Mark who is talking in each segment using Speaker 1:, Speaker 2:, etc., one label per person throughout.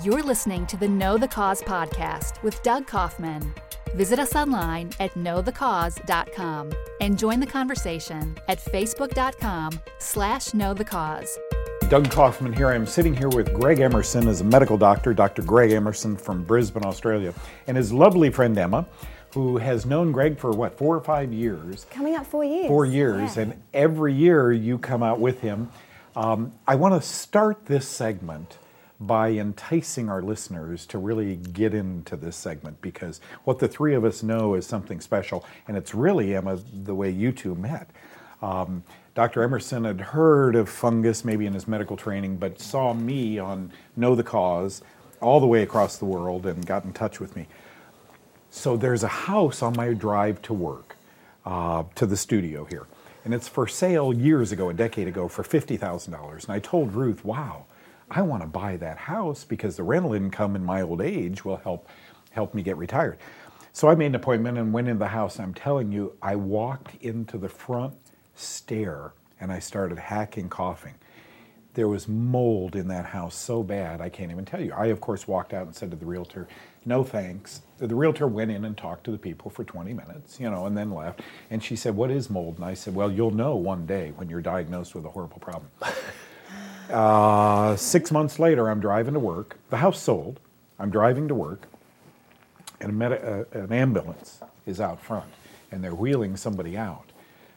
Speaker 1: You're listening to the Know the Cause podcast with Doug Kaufman. Visit us online at knowthecause.com and join the conversation at facebook.com slash knowthecause.
Speaker 2: Doug Kaufman here. I'm sitting here with Greg Emerson as a medical doctor, Dr. Greg Emerson from Brisbane, Australia, and his lovely friend Emma, who has known Greg for what, four or five years?
Speaker 3: Coming up four years.
Speaker 2: Four years,
Speaker 3: Yeah.
Speaker 2: and every year you come out with him. Um, I want to start this segment by enticing our listeners to really get into this segment because what the three of us know is something special, and it's really, Emma, the way you two met. Um, Dr. Emerson had heard of fungus maybe in his medical training, but saw me on Know the Cause all the way across the world and got in touch with me. So there's a house on my drive to work, uh, to the studio here. And it's for sale years ago, a decade ago, for $50,000. And I told Ruth, wow, I want to buy that house because the rental income in my old age will help, help me get retired. So I made an appointment and went in the house. I'm telling you, I walked into the front stair and I started hacking, coughing. There was mold in that house so bad, I can't even tell you. I, of course, walked out and said to the realtor, no thanks. The realtor went in and talked to the people for 20 minutes, you know, and then left. And she said, What is mold? And I said, Well, you'll know one day when you're diagnosed with a horrible problem. Uh, six months later, I'm driving to work. The house sold. I'm driving to work, and a medi- uh, an ambulance is out front, and they're wheeling somebody out,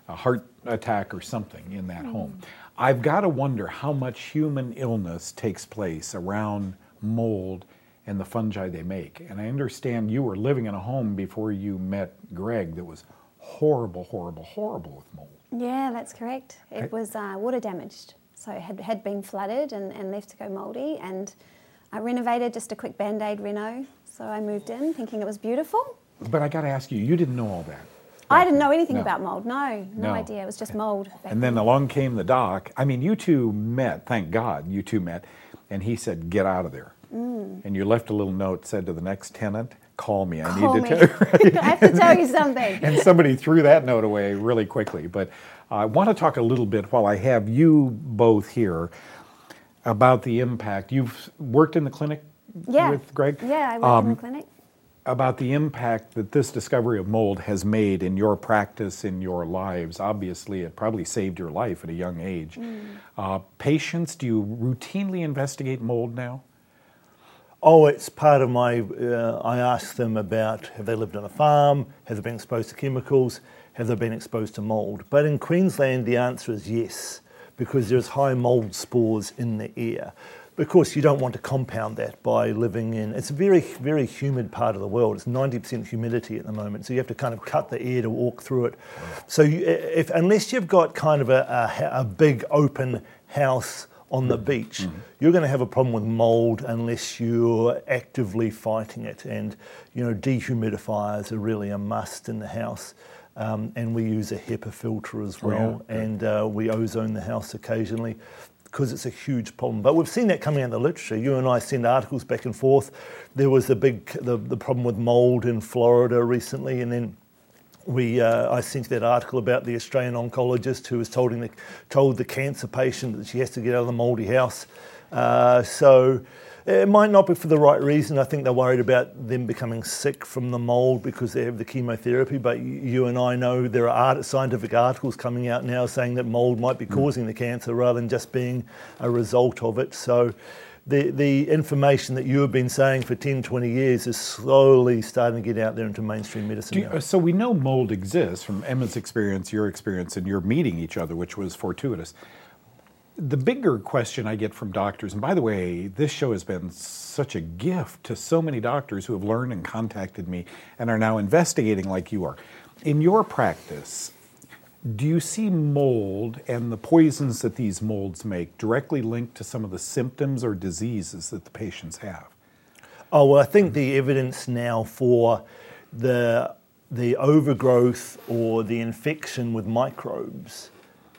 Speaker 2: a heart attack or something in that home. I've got to wonder how much human illness takes place around mold and the fungi they make. And I understand you were living in a home before you met Greg that was horrible, horrible, horrible with mold.
Speaker 3: Yeah, that's correct. It
Speaker 2: Okay.
Speaker 3: was uh, water damaged. So it had, had been flooded and, and left to go mouldy. And I renovated just a quick band aid reno. So I moved in thinking it was beautiful.
Speaker 2: But I got to ask you, you didn't know all that.
Speaker 3: I didn't know anything
Speaker 2: No.
Speaker 3: about mold. No, no,
Speaker 2: No.
Speaker 3: idea. It was just mold. back
Speaker 2: And then
Speaker 3: then.
Speaker 2: along came the doc. I mean, you two met, thank God, you two met. And he said, Get out of there. Mm. And you left a little note, said to the next tenant, Call me. I.
Speaker 3: Call
Speaker 2: need to tell you.
Speaker 3: I have to tell you something.
Speaker 2: and somebody threw that note away really quickly. But I want to talk a little bit while I have you both here about the impact. You've worked in the clinic
Speaker 3: Yeah.
Speaker 2: with Greg?
Speaker 3: Yeah, I work in
Speaker 2: Um,
Speaker 3: the clinic.
Speaker 2: about the impact that this discovery of mold has made in your practice, in your lives. Obviously, it probably saved your life at a young age.
Speaker 3: Mm.
Speaker 2: Uh, patients, do you routinely investigate mold now?
Speaker 4: Oh, it's part of my. Uh, I ask them about have they lived on a farm, have they been exposed to chemicals, have they been exposed to mould. But in Queensland, the answer is yes, because there's high mould spores in the air. Of course, you don't want to compound that by living in. It's a very, very humid part of the world. It's 90% humidity at the moment, so you have to kind of cut the air to walk through it. So, you, if unless you've got kind of a, a, a big open house on the beach, you're going to have a problem with mold unless you're actively fighting it. And you know, dehumidifiers are really a must in the house. Um, and we use a HEPA filter as
Speaker 2: Oh, yeah.
Speaker 4: well, and uh, we ozone the house occasionally because it's a huge problem. But we've seen that coming out in the literature. You and I send articles back and forth. There was the big the, the problem with mold in Florida recently, and then we, uh, I sent that article about the Australian oncologist who was told, the, told the cancer patient that she has to get out of the mouldy house. Uh, so it might not be for the right reason. I think they're worried about them becoming sick from the mould because they have the chemotherapy. But you and I know there are art, scientific articles coming out now saying that mould might be causing the cancer rather than just being a result of it. So the, the information that you have been saying for 10, 20 years is slowly starting to get out there into mainstream medicine.
Speaker 2: You-
Speaker 4: uh,
Speaker 2: so we know mold exists from Emma's experience, your experience, and your meeting each other, which was fortuitous. The bigger question I get from doctors, and by the way, this show has been such a gift to so many doctors who have learned and contacted me and are now investigating like you are. In your practice, do you see mold and the poisons that these molds make directly linked to some of the symptoms or diseases that the patients have?
Speaker 4: Oh well, I think the evidence now for the the overgrowth or the infection with microbes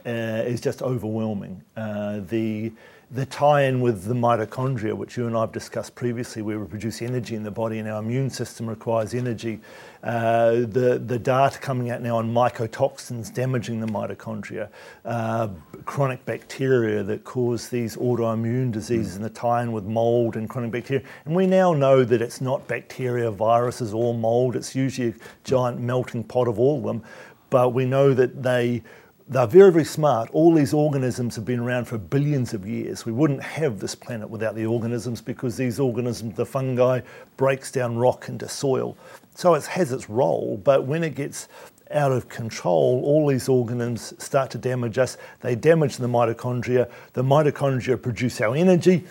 Speaker 4: uh, is just overwhelming. Uh, the the tie-in with the mitochondria, which you and I have discussed previously, where we produce energy in the body and our immune system requires energy. Uh, the, the data coming out now on mycotoxins damaging the mitochondria, uh, chronic bacteria that cause these autoimmune diseases mm. and the tie-in with mold and chronic bacteria. And we now know that it's not bacteria, viruses, or mold. It's usually a giant melting pot of all of them. But we know that they they're very, very smart. All these organisms have been around for billions of years. We wouldn't have this planet without the organisms because these organisms, the fungi, breaks down rock into soil. So it has its role, but when it gets out of control, all these organisms start to damage us. They damage the mitochondria. The mitochondria produce our energy.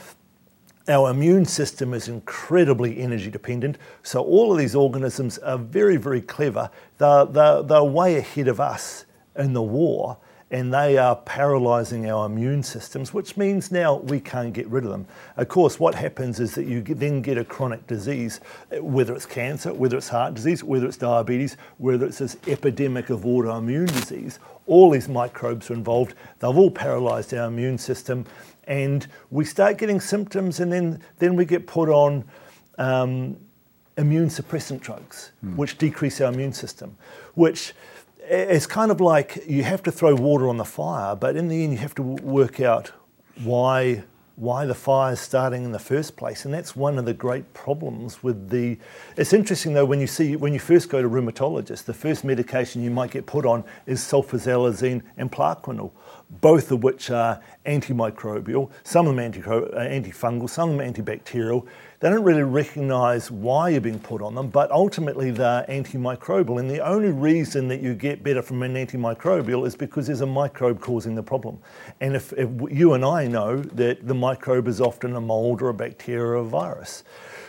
Speaker 4: Our immune system is incredibly energy dependent. So all of these organisms are very, very clever. They're, they're, they're way ahead of us in the war and they are paralysing our immune systems, which means now we can't get rid of them. Of course, what happens is that you then get a chronic disease, whether it's cancer, whether it's heart disease, whether it's diabetes, whether it's this epidemic of autoimmune disease. All these microbes are involved. They've all paralysed our immune system, and we start getting symptoms, and then, then we get put on. Um, immune suppressant drugs, mm. which decrease our immune system, which it's kind of like you have to throw water on the fire, but in the end, you have to work out why why the fire is starting in the first place, and that's one of the great problems with the. It's interesting though when you see when you first go to rheumatologist, the first medication you might get put on is sulfasalazine and Plaquenil, both of which are antimicrobial, some of them uh, antifungal, some of them antibacterial, they don't really recognize why you're being put on them, but ultimately they're antimicrobial. And the only reason that you get better from an antimicrobial is because there's a microbe causing the problem. And if, if you and I know that the microbe is often a mold or a bacteria or a virus.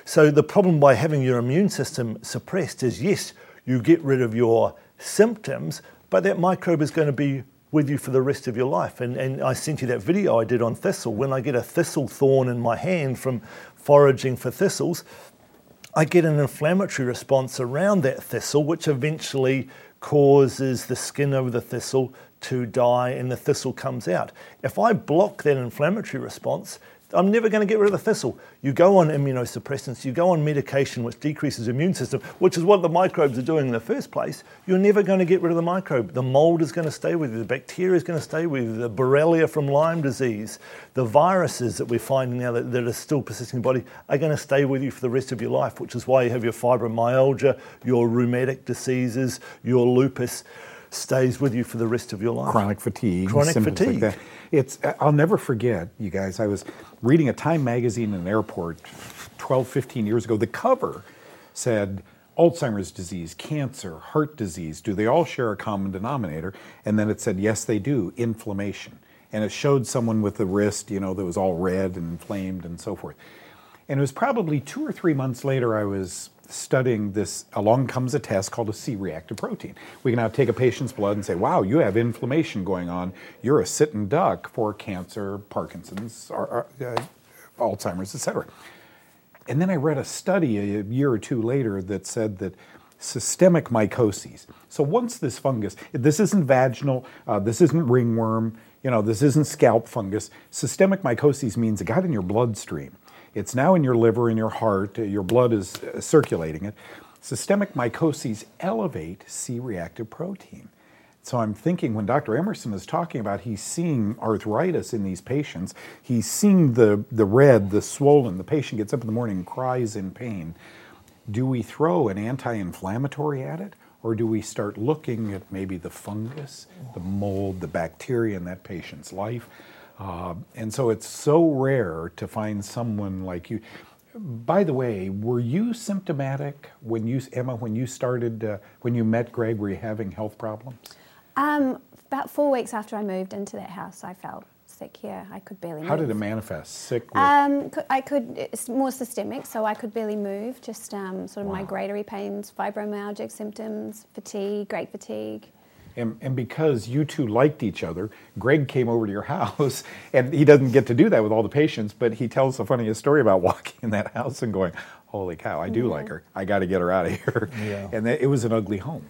Speaker 4: So the problem by having your immune system suppressed is yes, you get rid of your symptoms, but that microbe is going to be with you for the rest of your life. And, and I sent you that video I did on thistle. When I get a thistle thorn in my hand from foraging for thistles, I get an inflammatory response around that thistle, which eventually causes the skin of the thistle to die and the thistle comes out. If I block that inflammatory response, I'm never going to get rid of the thistle. You go on immunosuppressants, you go on medication which decreases immune system, which is what the microbes are doing in the first place. You're never going to get rid of the microbe. The mold is going to stay with you, the bacteria is going to stay with you, the Borrelia from Lyme disease, the viruses that we're finding now that, that are still persisting in the body are going to stay with you for the rest of your life, which is why you have your fibromyalgia, your rheumatic diseases, your lupus stays with you for the rest of your life.
Speaker 2: Chronic fatigue.
Speaker 4: Chronic fatigue. Like
Speaker 2: it's, I'll never forget, you guys, I was reading a Time magazine in an airport 12, 15 years ago. The cover said, Alzheimer's disease, cancer, heart disease, do they all share a common denominator? And then it said, yes, they do, inflammation. And it showed someone with the wrist, you know, that was all red and inflamed and so forth. And it was probably two or three months later, I was studying this, along comes a test called a C-reactive protein. We can now take a patient's blood and say, wow, you have inflammation going on. You're a sitting duck for cancer, Parkinson's, or, uh, Alzheimer's, etc. And then I read a study a year or two later that said that systemic mycoses. So once this fungus, this isn't vaginal, uh, this isn't ringworm, you know, this isn't scalp fungus. Systemic mycoses means it got in your bloodstream it's now in your liver, in your heart, uh, your blood is uh, circulating it. Systemic mycoses elevate C reactive protein. So I'm thinking when Dr. Emerson is talking about he's seeing arthritis in these patients, he's seeing the, the red, the swollen, the patient gets up in the morning and cries in pain. Do we throw an anti inflammatory at it? Or do we start looking at maybe the fungus, the mold, the bacteria in that patient's life? Uh, and so it's so rare to find someone like you. By the way, were you symptomatic when you, Emma, when you started, uh, when you met Greg, were you having health problems?
Speaker 3: Um, about four weeks after I moved into that house, I felt sick. Yeah, I could barely.
Speaker 2: How
Speaker 3: move.
Speaker 2: did it manifest? Sick.
Speaker 3: With... Um, I could. It's more systemic, so I could barely move. Just um, sort of wow. migratory pains, fibromyalgic symptoms, fatigue, great fatigue.
Speaker 2: And, and because you two liked each other, Greg came over to your house, and he doesn't get to do that with all the patients, but he tells the funniest story about walking in that house and going, Holy cow, I do yeah. like her. I got to get her out of here. Yeah. And it was an ugly home.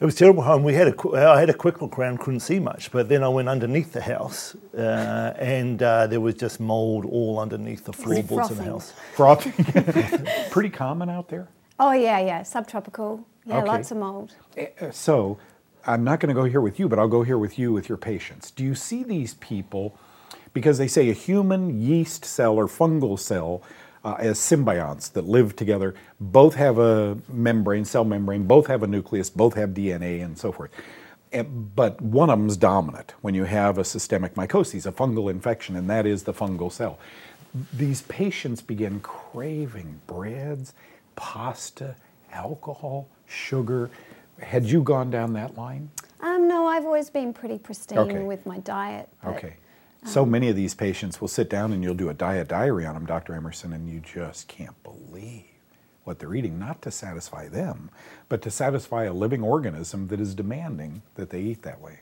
Speaker 4: It was terrible home. We had a, qu- I had a quick look around, couldn't see much, but then I went underneath the house, uh, and uh, there was just mold all underneath the floorboards of the house.
Speaker 2: Frothing. Pretty common out there.
Speaker 3: Oh yeah, yeah, subtropical. Yeah,
Speaker 2: Okay.
Speaker 3: lots of mold.
Speaker 2: Uh, So, I'm not going to go here with you, but I'll go here with you with your patients. Do you see these people because they say a human yeast cell or fungal cell uh, as symbionts that live together, both have a membrane, cell membrane, both have a nucleus, both have DNA, and so forth. And- But one of them's dominant when you have a systemic mycosis, a fungal infection, and that is the fungal cell. These patients begin craving breads, pasta, alcohol, sugar. Had you gone down that line?
Speaker 3: Um, no, I've always been pretty pristine
Speaker 2: Okay.
Speaker 3: with my diet. but-
Speaker 2: Okay. So many of these patients will sit down and you'll do a diet diary on them, Dr. Emerson, and you just can't believe what they're eating, not to satisfy them, but to satisfy a living organism that is demanding that they eat that way.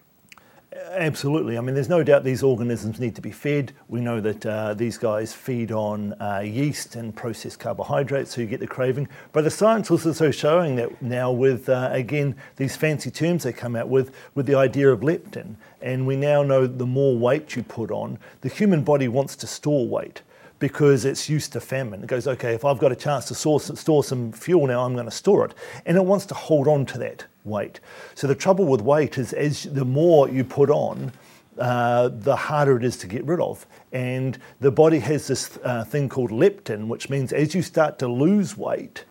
Speaker 4: Absolutely. I mean, there's no doubt these organisms need to be fed. We know that uh, these guys feed on uh, yeast and processed carbohydrates, so you get the craving. But the science is also showing that now with, uh, again, these fancy terms they come out with, with the idea of leptin. And we now know the more weight you put on, the human body wants to store weight because it's used to famine. It goes, okay, if I've got a chance to store, store some fuel now, I'm going to store it. And it wants to hold on to that weight. So the trouble with weight is as the more you put on, uh, the harder it is to get rid of. And the body has this uh, thing called leptin, which means as you start to lose weight,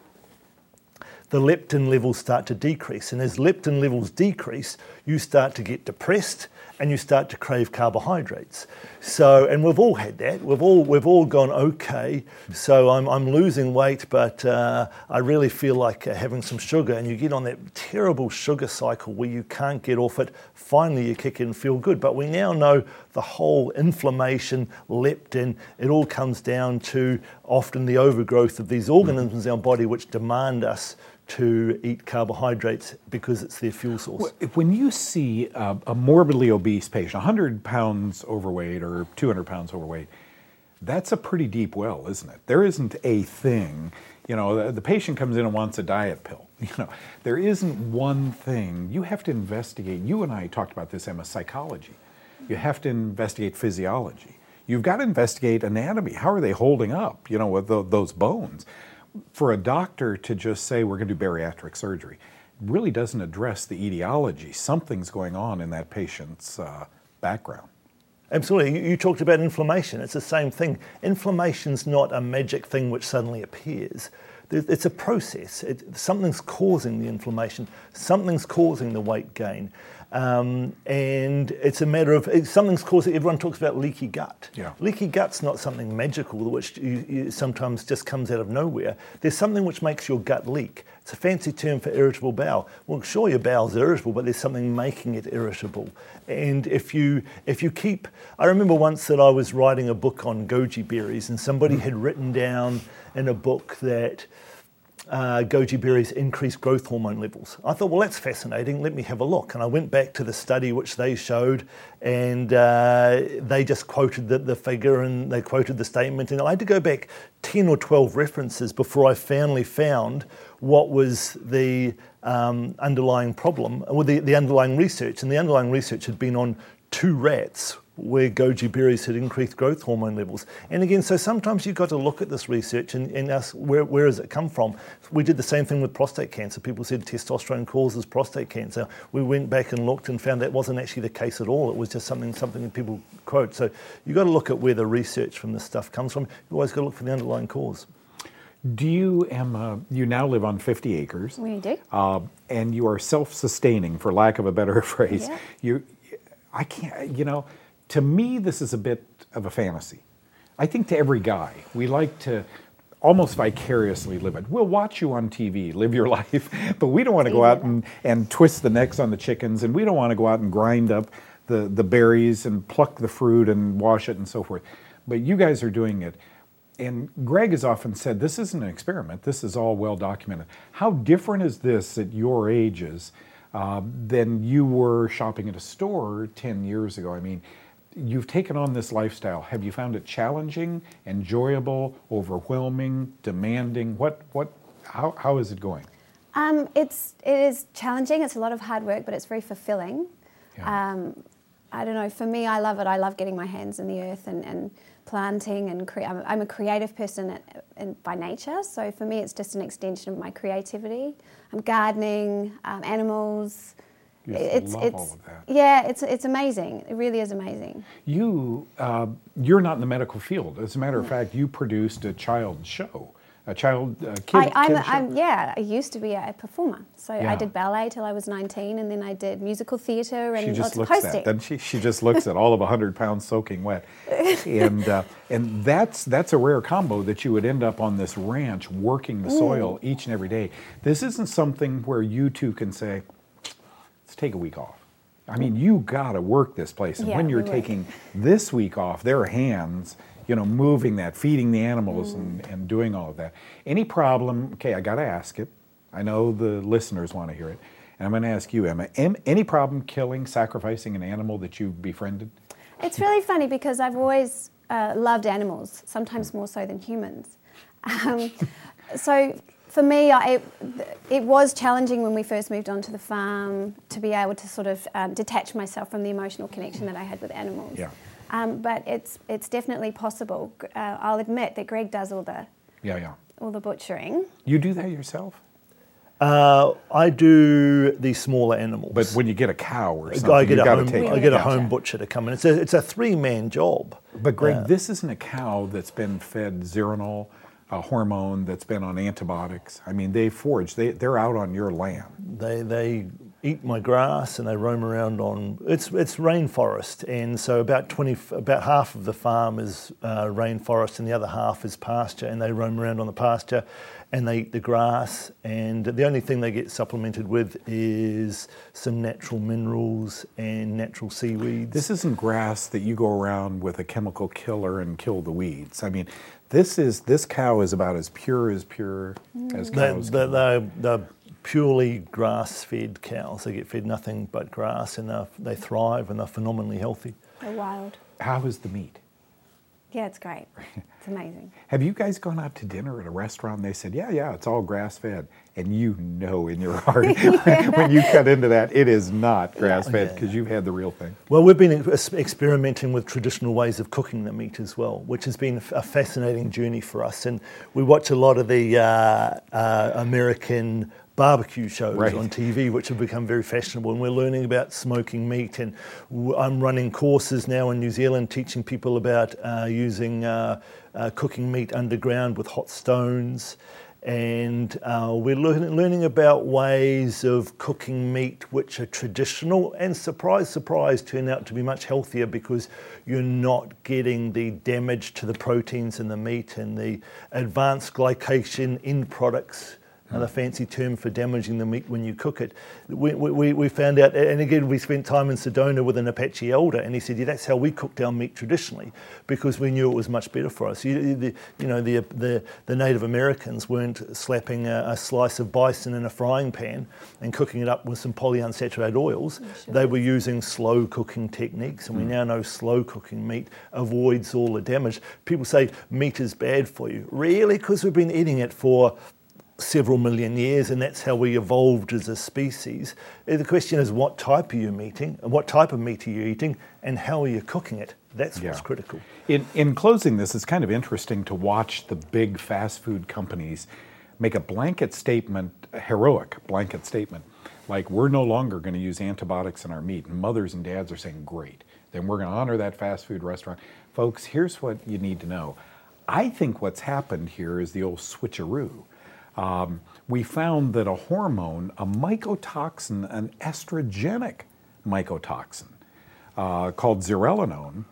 Speaker 4: the leptin levels start to decrease. And as leptin levels decrease, you start to get depressed and you start to crave carbohydrates. So, and we've all had that. We've all, we've all gone, okay, so I'm, I'm losing weight, but uh, I really feel like uh, having some sugar. And you get on that terrible sugar cycle where you can't get off it. Finally, you kick in and feel good. But we now know the whole inflammation, leptin, it all comes down to often the overgrowth of these organisms in our body which demand us to eat carbohydrates because it's their fuel source.
Speaker 2: When you see a, morbidly obese patient, 100 pounds overweight or 200 pounds overweight, that's a pretty deep well, isn't it? There isn't a thing. You know, the, the patient comes in and wants a diet pill. You know, there isn't one thing. You have to investigate. You and I talked about this, Emma, psychology. You have to investigate physiology. You've got to investigate anatomy. How are they holding up, you know, with tho- those bones? For a doctor to just say we're going to do bariatric surgery really doesn't address the etiology. Something's going on in that patient's uh, background.
Speaker 4: Absolutely. You, you talked about inflammation. It's the same thing. Inflammation's not a magic thing which suddenly appears. It's a process. It, something's causing the inflammation. Something's causing the weight gain. Um, and it's a matter of something's causing. Everyone talks about leaky gut.
Speaker 2: Yeah.
Speaker 4: Leaky gut's not something magical, which you, you sometimes just comes out of nowhere. There's something which makes your gut leak. It's a fancy term for irritable bowel. Well, sure, your bowel's irritable, but there's something making it irritable. And if you if you keep, I remember once that I was writing a book on goji berries, and somebody had written down in a book that uh, goji berries increase growth hormone levels. I thought, well, that's fascinating. Let me have a look. And I went back to the study which they showed, and uh, they just quoted the, the figure and they quoted the statement. And I had to go back 10 or 12 references before I finally found what was the um, underlying problem, or the, the underlying research. And the underlying research had been on two rats where goji berries had increased growth hormone levels. And again, so sometimes you've got to look at this research and, and ask where, where has it come from? We did the same thing with prostate cancer. People said testosterone causes prostate cancer. We went back and looked and found that wasn't actually the case at all. It was just something something that people quote. So you've got to look at where the research from this stuff comes from. You always got to look for the underlying cause.
Speaker 2: Do you, Emma, you now live on 50 acres.
Speaker 3: We do.
Speaker 2: Uh, and you are self-sustaining, for lack of a better phrase.
Speaker 3: Yeah.
Speaker 2: You, I can't. You know, to me, this is a bit of a fantasy. I think to every guy, we like to almost vicariously live it. We'll watch you on TV, live your life, but we don't want to go out and, and twist the necks on the chickens, and we don't want to go out and grind up the, the berries and pluck the fruit and wash it and so forth. But you guys are doing it. And Greg has often said this isn't an experiment, this is all well documented. How different is this at your ages uh, than you were shopping at a store 10 years ago? I mean, you've taken on this lifestyle. Have you found it challenging, enjoyable, overwhelming, demanding? What, what, how, how is it going?
Speaker 3: Um, it's it is challenging. It's a lot of hard work, but it's very fulfilling.
Speaker 2: Yeah.
Speaker 3: Um, I don't know. For me, I love it. I love getting my hands in the earth and, and planting and cre- I'm, I'm a creative person at, in, by nature. So for me, it's just an extension of my creativity. I'm gardening, um, animals. It's it's
Speaker 2: of
Speaker 3: yeah. It's it's amazing. It really is amazing.
Speaker 2: You, uh, you're not in the medical field. As a matter of fact, you produced a child show, a child uh, kid,
Speaker 3: I, I'm,
Speaker 2: kid show.
Speaker 3: I'm, yeah, I used to be a performer. So
Speaker 2: Yeah.
Speaker 3: I did ballet till I was 19, and then I did musical theatre and
Speaker 2: She just
Speaker 3: lots of
Speaker 2: looks at, doesn't she? She just looks at all of hundred pounds soaking wet, and uh, and that's that's a rare combo that you would end up on this ranch working the soil each and every day. This isn't something where you two can say, "Let's take a week off." I mean, you got to work this place, and
Speaker 3: Yeah,
Speaker 2: when you're
Speaker 3: we
Speaker 2: taking this week off, their hands, you know, moving that, feeding the animals, and, and doing all of that. Any problem? Okay, I got to ask it. I know the listeners want to hear it. And I'm going to ask you, Emma, am, any problem killing, sacrificing an animal that you befriended?
Speaker 3: It's really funny because I've always uh, loved animals, sometimes more so than humans. Um, so for me, I, it, it was challenging when we first moved onto the farm to be able to sort of um, detach myself from the emotional connection that I had with animals.
Speaker 2: Yeah.
Speaker 3: Um, but it's it's definitely possible. Uh, I'll admit that Greg does all the
Speaker 2: Yeah, yeah.
Speaker 3: all the butchering.
Speaker 2: You do that yourself?
Speaker 4: Uh, I do the smaller animals.
Speaker 2: But when you get a cow or something,
Speaker 4: I get
Speaker 2: you
Speaker 4: a home,
Speaker 2: take
Speaker 4: I get a home butcher to come in. It's a it's a three man job.
Speaker 2: But Greg, this isn't a cow that's been fed Zeranol, a hormone that's been on antibiotics. I mean, they forage. They they're out on your land.
Speaker 4: They they eat my grass and they roam around on it's it's rainforest and so about twenty about half of the farm is uh, rainforest and the other half is pasture and they roam around on the pasture and they eat the grass and the only thing they get supplemented with is some natural minerals and natural seaweeds.
Speaker 2: This isn't grass that you go around with a chemical killer and kill the weeds. I mean, this is this cow is about as pure as pure as cows.
Speaker 4: they,
Speaker 2: can.
Speaker 4: they're, they're purely grass-fed cows. They get fed nothing but grass, and they're- they thrive and they're phenomenally healthy.
Speaker 3: They're wild.
Speaker 2: How is the meat?
Speaker 3: Yeah, it's great. It's amazing.
Speaker 2: Have you guys gone out to dinner at a restaurant and they said, yeah, yeah, it's all grass fed? And you know in your heart when you cut into that, it is not grass fed because you've had the real thing.
Speaker 4: Well, we've been experimenting with traditional ways of cooking the meat as well, which has been a fascinating journey for us. And we watch a lot of the uh, uh, American barbecue shows
Speaker 2: Right.
Speaker 4: on TV, which have become very fashionable. And we're learning about smoking meat. And I'm running courses now in New Zealand teaching people about uh, using uh, uh, cooking meat underground with hot stones. And uh, we're learning, learning about ways of cooking meat which are traditional and surprise, surprise, turn out to be much healthier because you're not getting the damage to the proteins in the meat and the advanced glycation end products another fancy term for damaging the meat when you cook it. We, we, we found out, and again, we spent time in Sedona with an Apache elder, and he said, yeah, that's how we cooked our meat traditionally because we knew it was much better for us. You, the, you know, the, the, the Native Americans weren't slapping a, a slice of bison in a frying pan and cooking it up with some polyunsaturated oils. They were using slow cooking techniques, and we mm. now know slow cooking meat avoids all the damage. People say meat is bad for you. Really? Because we've been eating it for several million years, and that's how we evolved as a species. Uh, The question is, what type are you eating? What type of meat are you eating, and how are you cooking it? That's what's critical.
Speaker 2: In, in closing this, it's kind of interesting to watch the big fast food companies make a blanket statement, a heroic blanket statement, like we're no longer going to use antibiotics in our meat. And mothers and dads are saying, great, then we're going to honor that fast food restaurant. Folks, here's what you need to know. I think what's happened here is the old switcheroo. Um, we found that a hormone, a mycotoxin, an estrogenic mycotoxin, uh, called zearalenone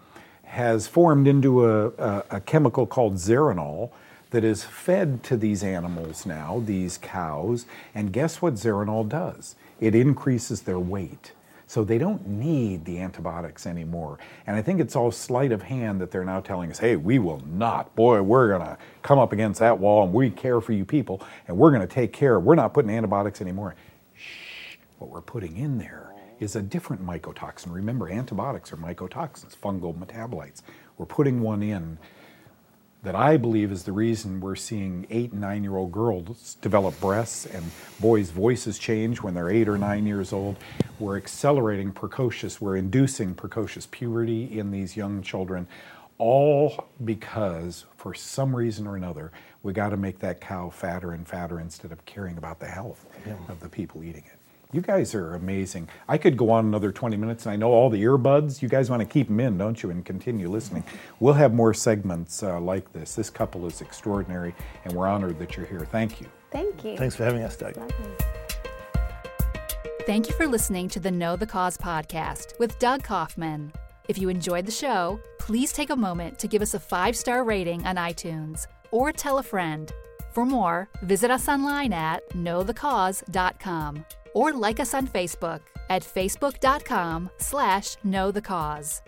Speaker 2: has formed into a, a, a chemical called zeranol that is fed to these animals now, these cows. And guess what zeranol does? It increases their weight. So they don't need the antibiotics anymore. And I think it's all sleight of hand that they're now telling us, hey, we will not. Boy, we're going to come up against that wall and we care for you people and we're going to take care. We're not putting antibiotics anymore. Shh. What we're putting in there is a different mycotoxin. Remember, antibiotics are mycotoxins, fungal metabolites. We're putting one in that I believe is the reason we're seeing eight and nine year old girls develop breasts and boys' voices change when they're eight or nine years old. We're accelerating precocious, we're inducing precocious puberty in these young children, all because for some reason or another, we got to make that cow fatter and fatter instead of caring about the health of the people eating it. You guys are amazing. I could go on another 20 minutes, and I know all the earbuds. You guys want to keep them in, don't you, and continue listening. We'll have more segments uh, like this. This couple is extraordinary, and we're honored that you're here. Thank you.
Speaker 3: Thank you.
Speaker 4: Thanks for having us, Doug.
Speaker 1: Thank you for listening to the Know the Cause podcast with Doug Kaufman. If you enjoyed the show, please take a moment to give us a five star rating on iTunes or tell a friend. For more, visit us online at knowthecause.com or like us on Facebook at facebook.com slash knowthecause.